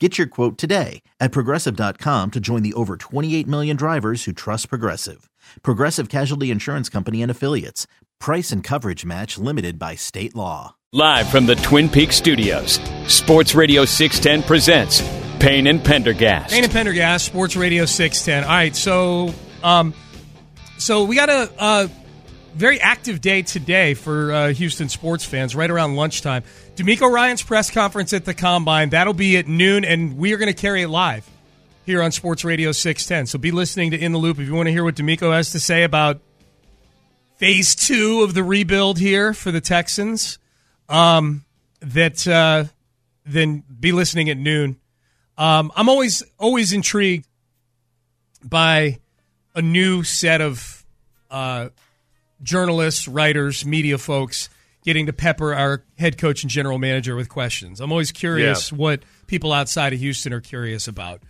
Get your quote today at progressive.com to join the over 28 million drivers who trust Progressive. Progressive Casualty Insurance Company and Affiliates. Price and coverage match limited by state law. Live from the Twin Peaks studios, Sports Radio 610 presents Payne and Pendergast. Payne and Pendergast, Sports Radio 610. All right, so um, so we got a, a very active day today for uh, Houston sports fans, right around lunchtime. DeMeco Ryans press conference at the Combine. That'll be at noon, and we are going to carry it live here on Sports Radio 610. So be listening to In the Loop if you want to hear what DeMeco has to say about phase two of the rebuild here for the Texans. Um, that uh, then be listening at noon. Um, I'm always always intrigued by a new set of uh, journalists, writers, media folks getting to pepper our head coach and general manager with questions. I'm always curious yeah. what people outside of Houston are curious about.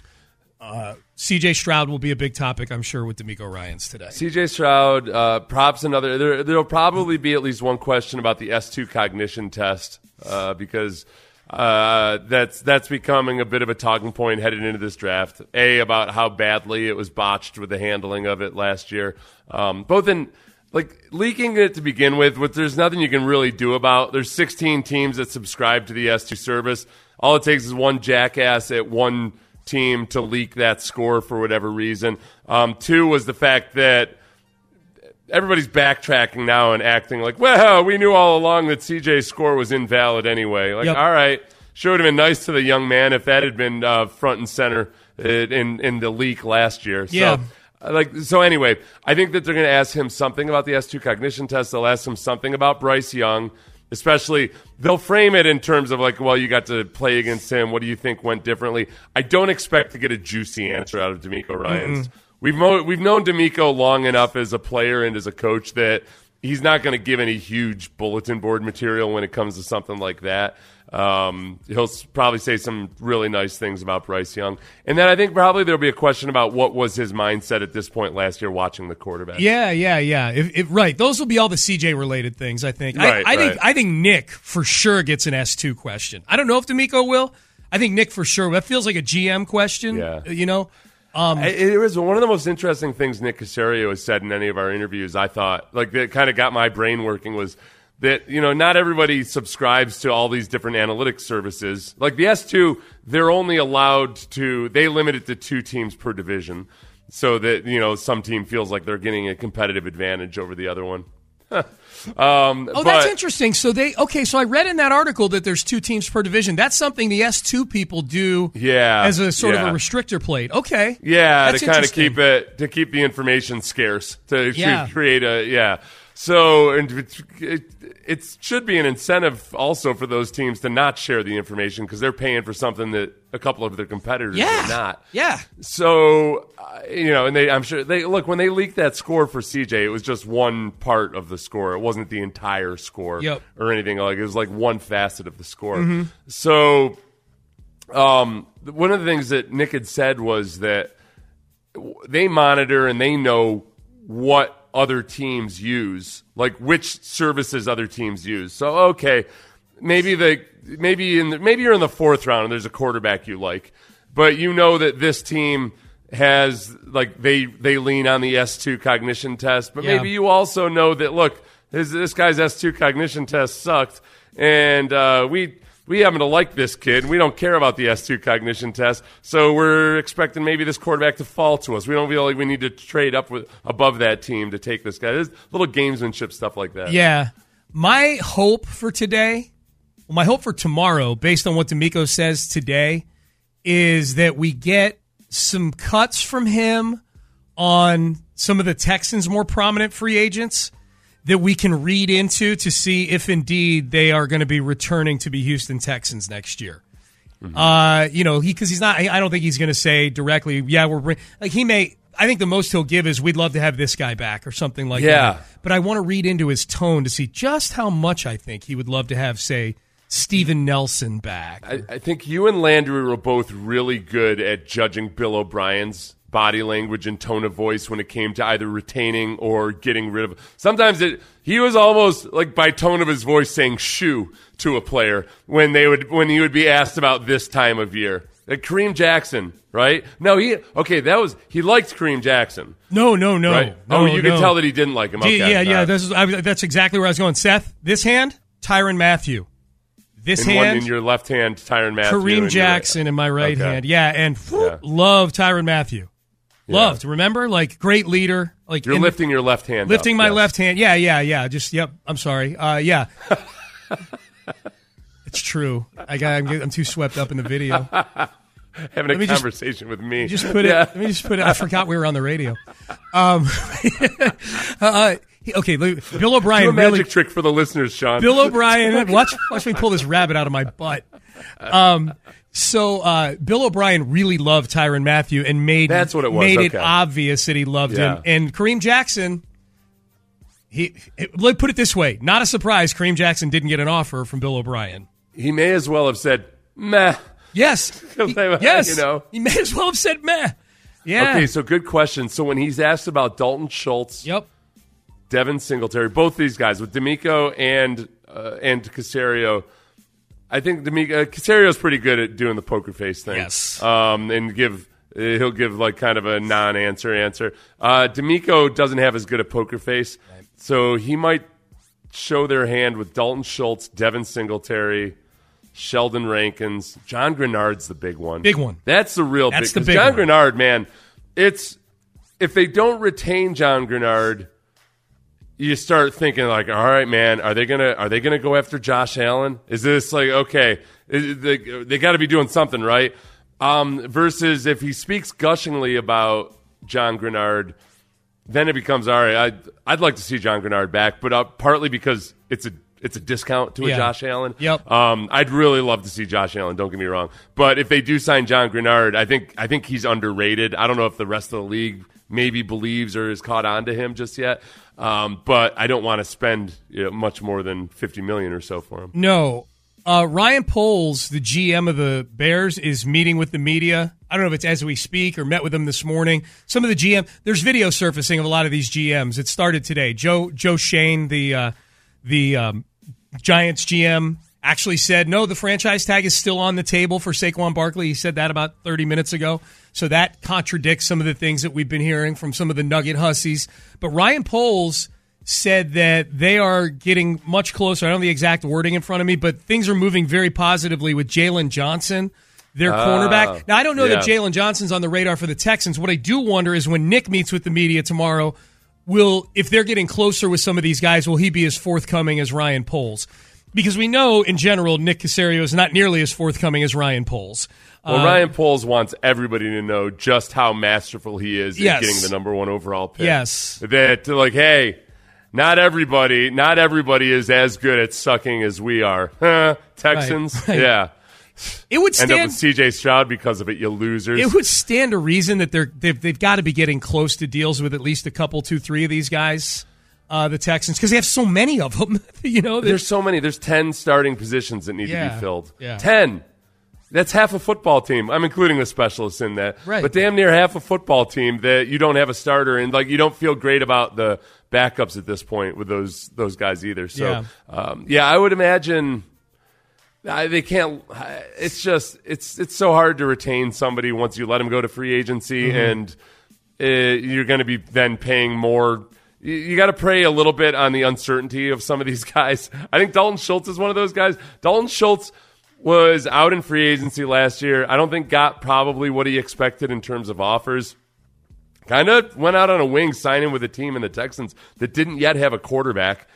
Uh, CJ Stroud will be a big topic, I'm sure, with DeMeco Ryans today. CJ Stroud, uh, props another. There, there'll probably be at least one question about the S2 cognition test uh, because uh, that's that's becoming a bit of a talking point headed into this draft. A about how badly it was botched with the handling of it last year, um, both in like leaking it to begin with, which there's nothing you can really do about. There's 16 teams that subscribe to the S2 service. All it takes is one jackass at one team to leak that score for whatever reason. Um, two was the fact that everybody's backtracking now and acting like, well, we knew all along that CJ's score was invalid anyway. Like, yep. all right, sure would have been nice to the young man if that had been uh, front and center in in the leak last year. Yeah. So, like so anyway, I think that they're going to ask him something about the S2 cognition test. They'll ask him something about Bryce Young, especially they'll frame it in terms of like, well, you got to play against him. What do you think went differently? I don't expect to get a juicy answer out of DeMeco Ryans. Mm-hmm. We've mo- we've known DeMeco long enough as a player and as a coach that he's not going to give any huge bulletin board material when it comes to something like that. Um, he'll probably say some really nice things about Bryce Young. And then I think probably there'll be a question about what was his mindset at this point last year watching the quarterback. Yeah, yeah, yeah. If, if, right. Those will be all the CJ related things, I think. Right, I, I right. think I think Nick for sure gets an S2 question. I don't know if DeMeco will. I think Nick for sure. That feels like a GM question. Yeah. You know? Um, it, was one of the most interesting things Nick Caserio has said in any of our interviews. I thought, like, that kind of got my brain working was – that you know not everybody subscribes to all these different analytics services. Like the s2 they're only allowed to they limit it to two teams per division. So that you know some team feels like they're getting a competitive advantage over the other one um, oh but, that's interesting. So they okay so i read in that article that there's two teams per division. That's something the s2 people do yeah as a sort yeah. of a restrictor plate. Okay. Yeah that's to kind of keep it to keep the information scarce to, yeah. to create a yeah so and it, it, it, should be an incentive also for those teams to not share the information because they're paying for something that a couple of their competitors yeah. are not. Yeah. So uh, you know, and they I'm sure they look when they leaked that score for CJ, it was just one part of the score. It wasn't the entire score yep. or anything like it was like one facet of the score. Mm-hmm. So um, one of the things that Nick had said was that they monitor and they know what other teams use, like which services other teams use. So okay, maybe the maybe in the, maybe you're in the fourth round and there's a quarterback you like, but you know that this team has like they they lean on the S2 cognition test, but Yeah. maybe you also know that look, this, this guy's S2 cognition test sucked, and uh, we we happen to like this kid. We don't care about the S2 cognition test, so we're expecting maybe this quarterback to fall to us. We don't feel like we need to trade up with above that team to take this guy. There's little gamesmanship stuff like that. Yeah. My hope for today, well, my hope for tomorrow, based on what DeMeco says today, is that we get some cuts from him on some of the Texans' more prominent free agents that we can read into to see if indeed they are going to be returning to be Houston Texans next year. Mm-hmm. Uh, you know, he because he's not. I don't think he's going to say directly. Yeah, we're like he may. I think the most he'll give is we'd love to have this guy back or something like yeah. that. But I want to read into his tone to see just how much I think he would love to have, say, Steven Nelson back. I, I think you and Landry were both really good at judging Bill O'Brien's body language and tone of voice when it came to either retaining or getting rid of. Sometimes it he was almost like by tone of his voice saying "shoo" to a player when they would when he would be asked about this time of year. Like Kareem Jackson, right? No, he okay. That was he liked Kareem Jackson. No, no, no. Right? no oh, you no. can tell that he didn't like him. Okay. Yeah, yeah. This is, I, that's exactly where I was going. Seth, this hand, Tyrann Mathieu. This in hand, one, in your left hand, Tyrann Mathieu. Kareem Jackson right. in my right okay. hand. Yeah, and whoop, yeah. love Tyrann Mathieu. Yeah. Loved. Remember, like great leader. Like you're lifting your left hand. Lifting up, my yes. left hand. Yeah, yeah, yeah. Just yep. I'm sorry. Uh, yeah. it's true. I got. I'm, I'm, too swept up in the video. Having a conversation just, with me. Just put yeah. it. Let me just put it. I forgot we were on the radio. Um, uh, okay, Bill O'Brien. Do a magic really, trick for the listeners, Sean. Bill O'Brien. watch, watch me pull this rabbit out of my butt. Um, so uh, Bill O'Brien really loved Tyrann Mathieu and made that's what it was. Made okay. it obvious that he loved yeah. him. And Kareem Jackson, he let put it this way: not a surprise. Kareem Jackson didn't get an offer from Bill O'Brien. He may as well have said meh. Yes, he, yes. You know, he may as well have said meh. Yeah. Okay, so good question. So when he's asked about Dalton Schultz, yep, Devin Singletary, both these guys with DeMeco and uh, and Caserio. I think DeMeco, uh, Caserio's pretty good at doing the poker face thing. Yes. Um, and give he'll give like kind of a non-answer answer. Uh, DeMeco doesn't have as good a poker face, right. so he might show their hand with Dalton Schultz, Devin Singletary, Sheldon Rankins, John Greenard's the big one. Big one. That's the real That's big. The big John one. Greenard, man, it's if they don't retain John Greenard you start thinking like, all right, man, are they gonna are they gonna go after Josh Allen? Is this like okay? They, they got to be doing something right. Um, versus if he speaks gushingly about John Greenard, then it becomes all right. I'd, I'd like to see John Greenard back, but uh, partly because it's a it's a discount to a Yeah. Josh Allen. Yep. Um, I'd really love to see Josh Allen. Don't get me wrong, but if they do sign John Greenard, I think I think he's underrated. I don't know if the rest of the league maybe believes or is caught on to him just yet. Um, but I don't want to spend you know, much more than fifty million or so for him. No. Uh, Ryan Poles, the GM of the Bears, is meeting with the media. I don't know if it's as we speak or met with them this morning. Some of the GM, there's video surfacing of a lot of these GMs. It started today. Joe Joe Schoen, the uh, the um, Giants GM, actually said no. The franchise tag is still on the table for Saquon Barkley. He said that about 30 minutes ago. So that contradicts some of the things that we've been hearing from some of the Nugget hussies. But Ryan Poles said that they are getting much closer. I don't have the exact wording in front of me, but things are moving very positively with Jaylon Johnson, their ah, cornerback. Now, I don't know that. Jaylon Johnson's on the radar for the Texans. What I do wonder is when Nick meets with the media tomorrow, will if they're getting closer with some of these guys, will he be as forthcoming as Ryan Poles? Because we know in general Nick Caserio is not nearly as forthcoming as Ryan Poles. Well, Uh, Ryan Poles wants everybody to know just how masterful he is Yes. at getting the number one overall pick. Yes. That like, hey, not everybody, not everybody is as good at sucking as we are. Huh, Texans, Right, right. yeah. it would End up stand with C.J. Stroud because of it, you losers. it would stand a reason that they're they've, they've got to be getting close to deals with at least a couple, two, three of these guys, uh, the Texans, because they have so many of them. you know, There's so many. There's ten starting positions that need to be filled. yeah. Ten. That's half a football team. I'm including the specialists in that. Right. But damn near half a football team that you don't have a starter and like you don't feel great about the backups at this point with those those guys either. So Yeah. um, yeah, I would imagine I, they can't. It's just it's it's so hard to retain somebody once you let them go to free agency, Mm-hmm. and uh, you're going to be then paying more. You, got to pray a little bit on the uncertainty of some of these guys. I think Dalton Schultz is one of those guys. Dalton Schultz was out in free agency last year. I don't think got probably what he expected in terms of offers. Kind of went out on a wing signing with a team in the Texans that didn't yet have a quarterback.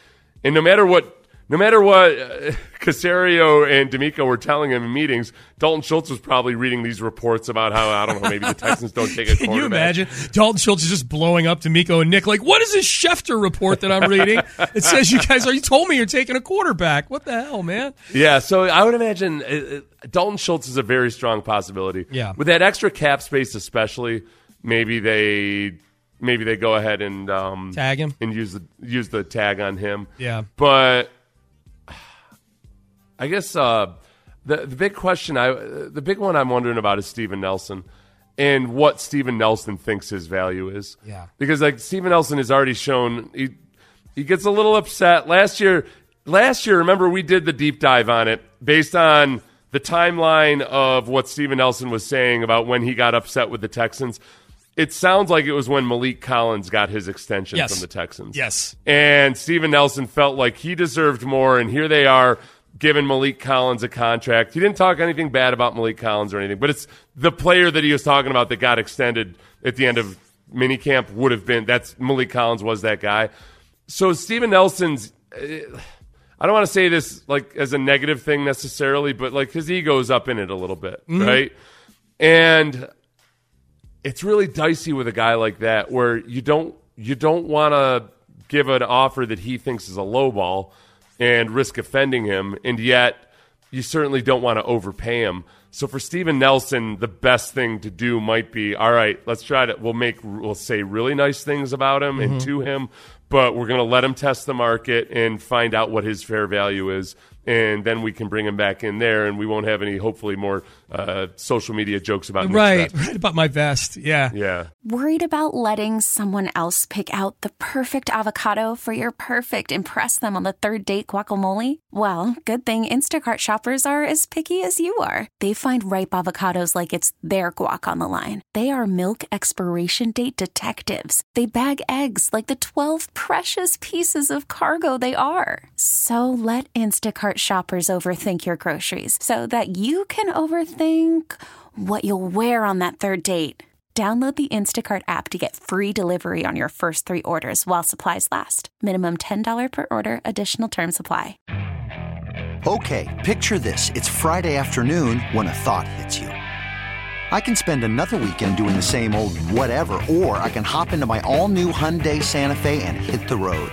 And no matter what no matter what uh, Caserio and DeMeco were telling him in meetings, Dalton Schultz was probably reading these reports about how I don't know maybe the Texans don't take a Can quarterback. you imagine? Dalton Schultz is just blowing up DeMeco and Nick like, what is this Schefter report that I'm reading? it says you guys are. You told me you're taking a quarterback. What the hell, man? Yeah, so I would imagine uh, uh, Dalton Schultz is a very strong possibility. Yeah. with that extra cap space, especially, maybe they maybe they go ahead and um, Tag him. and use the use the tag on him. Yeah. but I guess uh, the the big question I the big one I'm wondering about is Steven Nelson and what Steven Nelson thinks his value is. Yeah. because like Steven Nelson has already shown he he gets a little upset last year. Last year, remember we did the deep dive on it based on the timeline of what Steven Nelson was saying about when he got upset with the Texans. It sounds like it was when Maliek Collins got his extension Yes. from the Texans. Yes. And Steven Nelson felt like he deserved more, and here they are giving Maliek Collins a contract. He didn't talk anything bad about Maliek Collins or anything, but it's the player that he was talking about that got extended at the end of minicamp would have been that's Maliek Collins was that guy. So Steven Nelson's eh, I don't want to say this like as a negative thing necessarily, but like his ego's up in it a little bit, right? And it's really dicey with a guy like that where you don't you don't want to give an offer that he thinks is a low ball and risk offending him and yet you certainly don't want to overpay him. So for Steven Nelson the best thing to do might be all right let's try to we'll make we'll say really nice things about him and mm-hmm. to him but we're going to let him test the market and find out what his fair value is and then we can bring him back in there and we won't have any hopefully more uh, social media jokes about Nick's Right, right about my vest. Yeah. yeah Worried about letting someone else pick out the perfect avocado for your perfect impress them on the third date guacamole? Well, good thing Instacart shoppers are as picky as you are. They find ripe avocados like it's their guac on the line. They are milk expiration date detectives. They bag eggs like the 12 precious pieces of cargo they are. So let Instacart shoppers overthink your groceries so that you can overthink what you'll wear on that third date. Download the Instacart app to get free delivery on your first three orders while supplies last. Minimum $10 per order, additional term supply. Okay, picture this. It's Friday afternoon when a thought hits you. I can spend another weekend doing the same old whatever, or I can hop into my all new Hyundai Santa Fe and hit the road.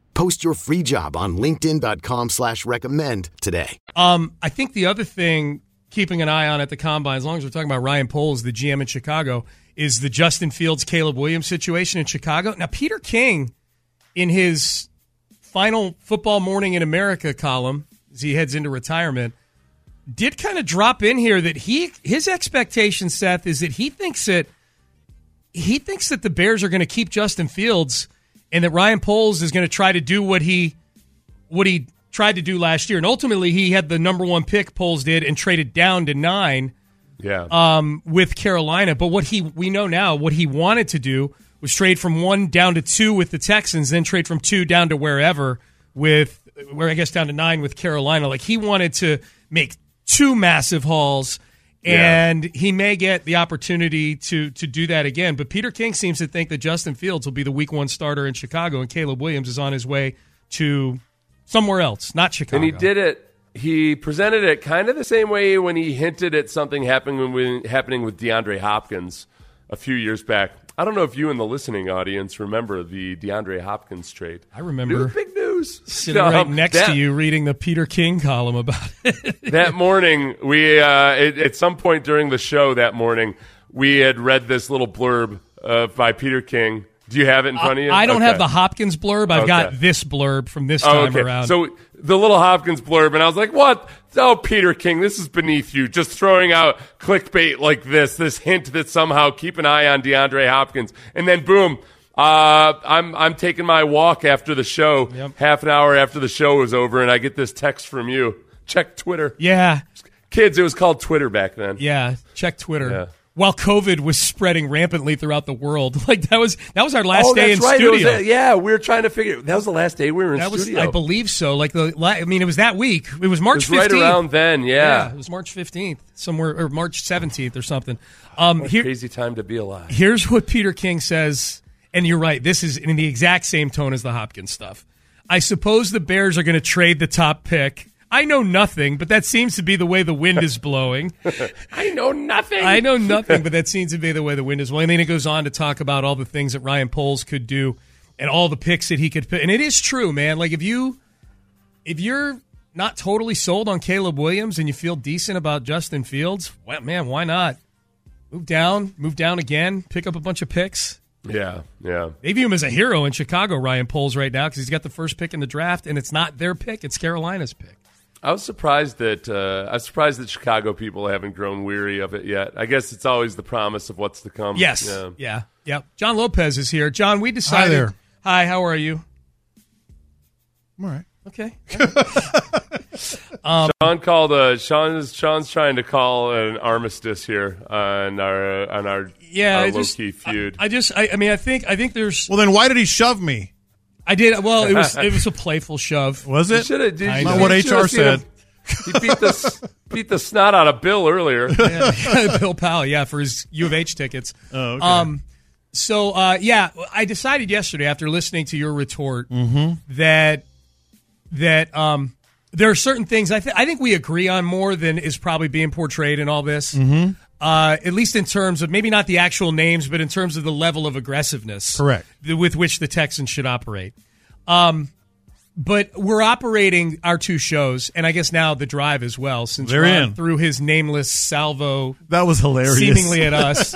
Post your free job on linkedin.com slash recommend today. Um, I think the other thing keeping an eye on at the combine, as long as we're talking about Ryan Poles, the GM in Chicago, is the Justin Fields Caleb Williams situation in Chicago. Now, Peter King, in his final football morning in America column, as he heads into retirement, did kind of drop in here that he his expectation, Seth, is that he thinks that he thinks that the Bears are going to keep Justin Fields and that Ryan Poles is going to try to do what he what he tried to do last year. And ultimately, he had the number one pick, Poles did, and traded down to nine yeah um, with Carolina. But what he we know now, what he wanted to do was trade from one down to two with the Texans, then trade from two down to wherever with where I guess down to nine with Carolina. Like he wanted to make two massive hauls. Yeah. And he may get the opportunity to to do that again. But Peter King seems to think that Justin Fields will be the week one starter in Chicago, and Caleb Williams is on his way to somewhere else, not Chicago. And he did it. He presented it kind of the same way when he hinted at something happening when, happening with DeAndre Hopkins a few years back. I don't know if you in the listening audience remember the DeAndre Hopkins trade. I remember. It big news. Sitting right next that- to you, reading the Peter King column about it. that morning, we uh, at, at some point during the show that morning, we had read this little blurb uh, by Peter King. Do you have it in front of you? I don't Okay. have the Hopkins blurb. I've got this blurb from this Oh, time okay. around. So the little Hopkins blurb, and I was like, "What? Oh, Peter King, this is beneath you. Just throwing out clickbait like this, this hint that somehow keep an eye on DeAndre Hopkins, and then boom." Uh, I'm I'm taking my walk after the show. Half an hour after the show was over, and I get this text from you. Check Twitter, yeah, kids. It was called Twitter back then. yeah. Check Twitter. Yeah. While COVID was spreading rampantly throughout the world, like that was that was our last oh, day that's in right. Studio. a- yeah, we were trying to figure. That was the last day we were in that was, studio. I believe so. Like the, I mean, it was that week. It was March it was right 15th. around then. Yeah, it was March fifteenth, somewhere or March seventeenth or something. Um, here, crazy time to be alive. here's what Peter King says, and you're right. This is in the exact same tone as the Hopkins stuff. I suppose the Bears are going to trade the top pick. I know nothing, but that seems to be the way the wind is blowing. I know nothing. I know nothing, but that seems to be the way the wind is blowing. And then it goes on to talk about all the things that Ryan Poles could do and all the picks that he could put. And it is true, man. Like if you if you're not totally sold on Caleb Williams and you feel decent about Justin Fields, well, man, why not? Move down, move down again, pick up a bunch of picks. Yeah, yeah. They view him as a hero in Chicago, Ryan Poles, right now, because he's got the first pick in the draft, and it's not their pick, it's Carolina's pick. I was surprised that uh, I was surprised that Chicago people haven't grown weary of it yet. I guess it's always the promise of what's to come. Yes. Yeah. Yeah. Yeah. John Lopez is here. John, we decided. there. Hi, how are you? I'm All right. Okay. Sean called. Uh, Sean is Sean's trying to call an armistice here on our uh, on our Yeah, our I low just- key feud. I just, I, I mean, I think, I think there's. Well, then why did he shove me? I did. Well, it was, it was a playful shove. Was it? Should have. I Not know. what HR said. He beat the s- beat the snot out of Bill earlier. Yeah, Bill Powell, yeah, for his U of H tickets. Oh, okay. Um, so uh, yeah, I decided yesterday after listening to your retort Mm-hmm. that that um, there are certain things I, th- I think we agree on more than is probably being portrayed in all this. Mm-hmm. Uh, at least in terms of maybe not the actual names, but in terms of the level of aggressiveness, Correct. with which the Texans should operate. Um, but we're operating our two shows, and I guess now the drive as well, since They're Ron in. through his nameless salvo That was hilarious. seemingly at us.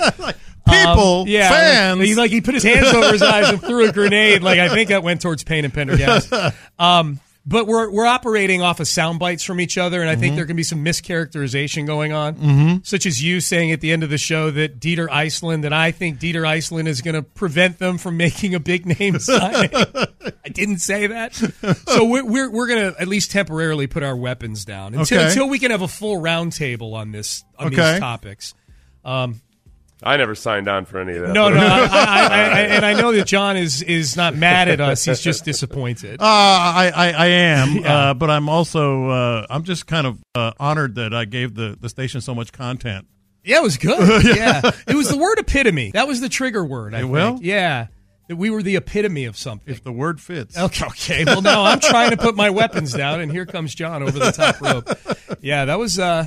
People, Um, yeah, fans. He like he put his hands over his eyes and threw a grenade. Like I think that went towards Payne and Pendergast. Um, but we're we're operating off of sound bites from each other, and I think there can be some mischaracterization going on, mm-hmm. such as you saying at the end of the show that Dieter Iceland, that I think Dieter Iceland is going to prevent them from making a big name signing. I didn't say that, so we're we're, we're going to at least temporarily put our weapons down until Okay. until we can have a full roundtable on this on Okay. these topics. I never signed on for any of that. No, no, I, I, I, and I know that John is is not mad at us. He's just disappointed. Uh, I, I, I am, Yeah. uh, but I'm also uh, I'm just kind of uh, honored that I gave the, the station so much content. Yeah, it was good. Yeah, it was the word epitome. That was the trigger word. I It think. will? Yeah, that we were the epitome of something. If the word fits. Okay, okay. Well, now I'm trying to put my weapons down, and here comes John over the top rope. Yeah, that was uh,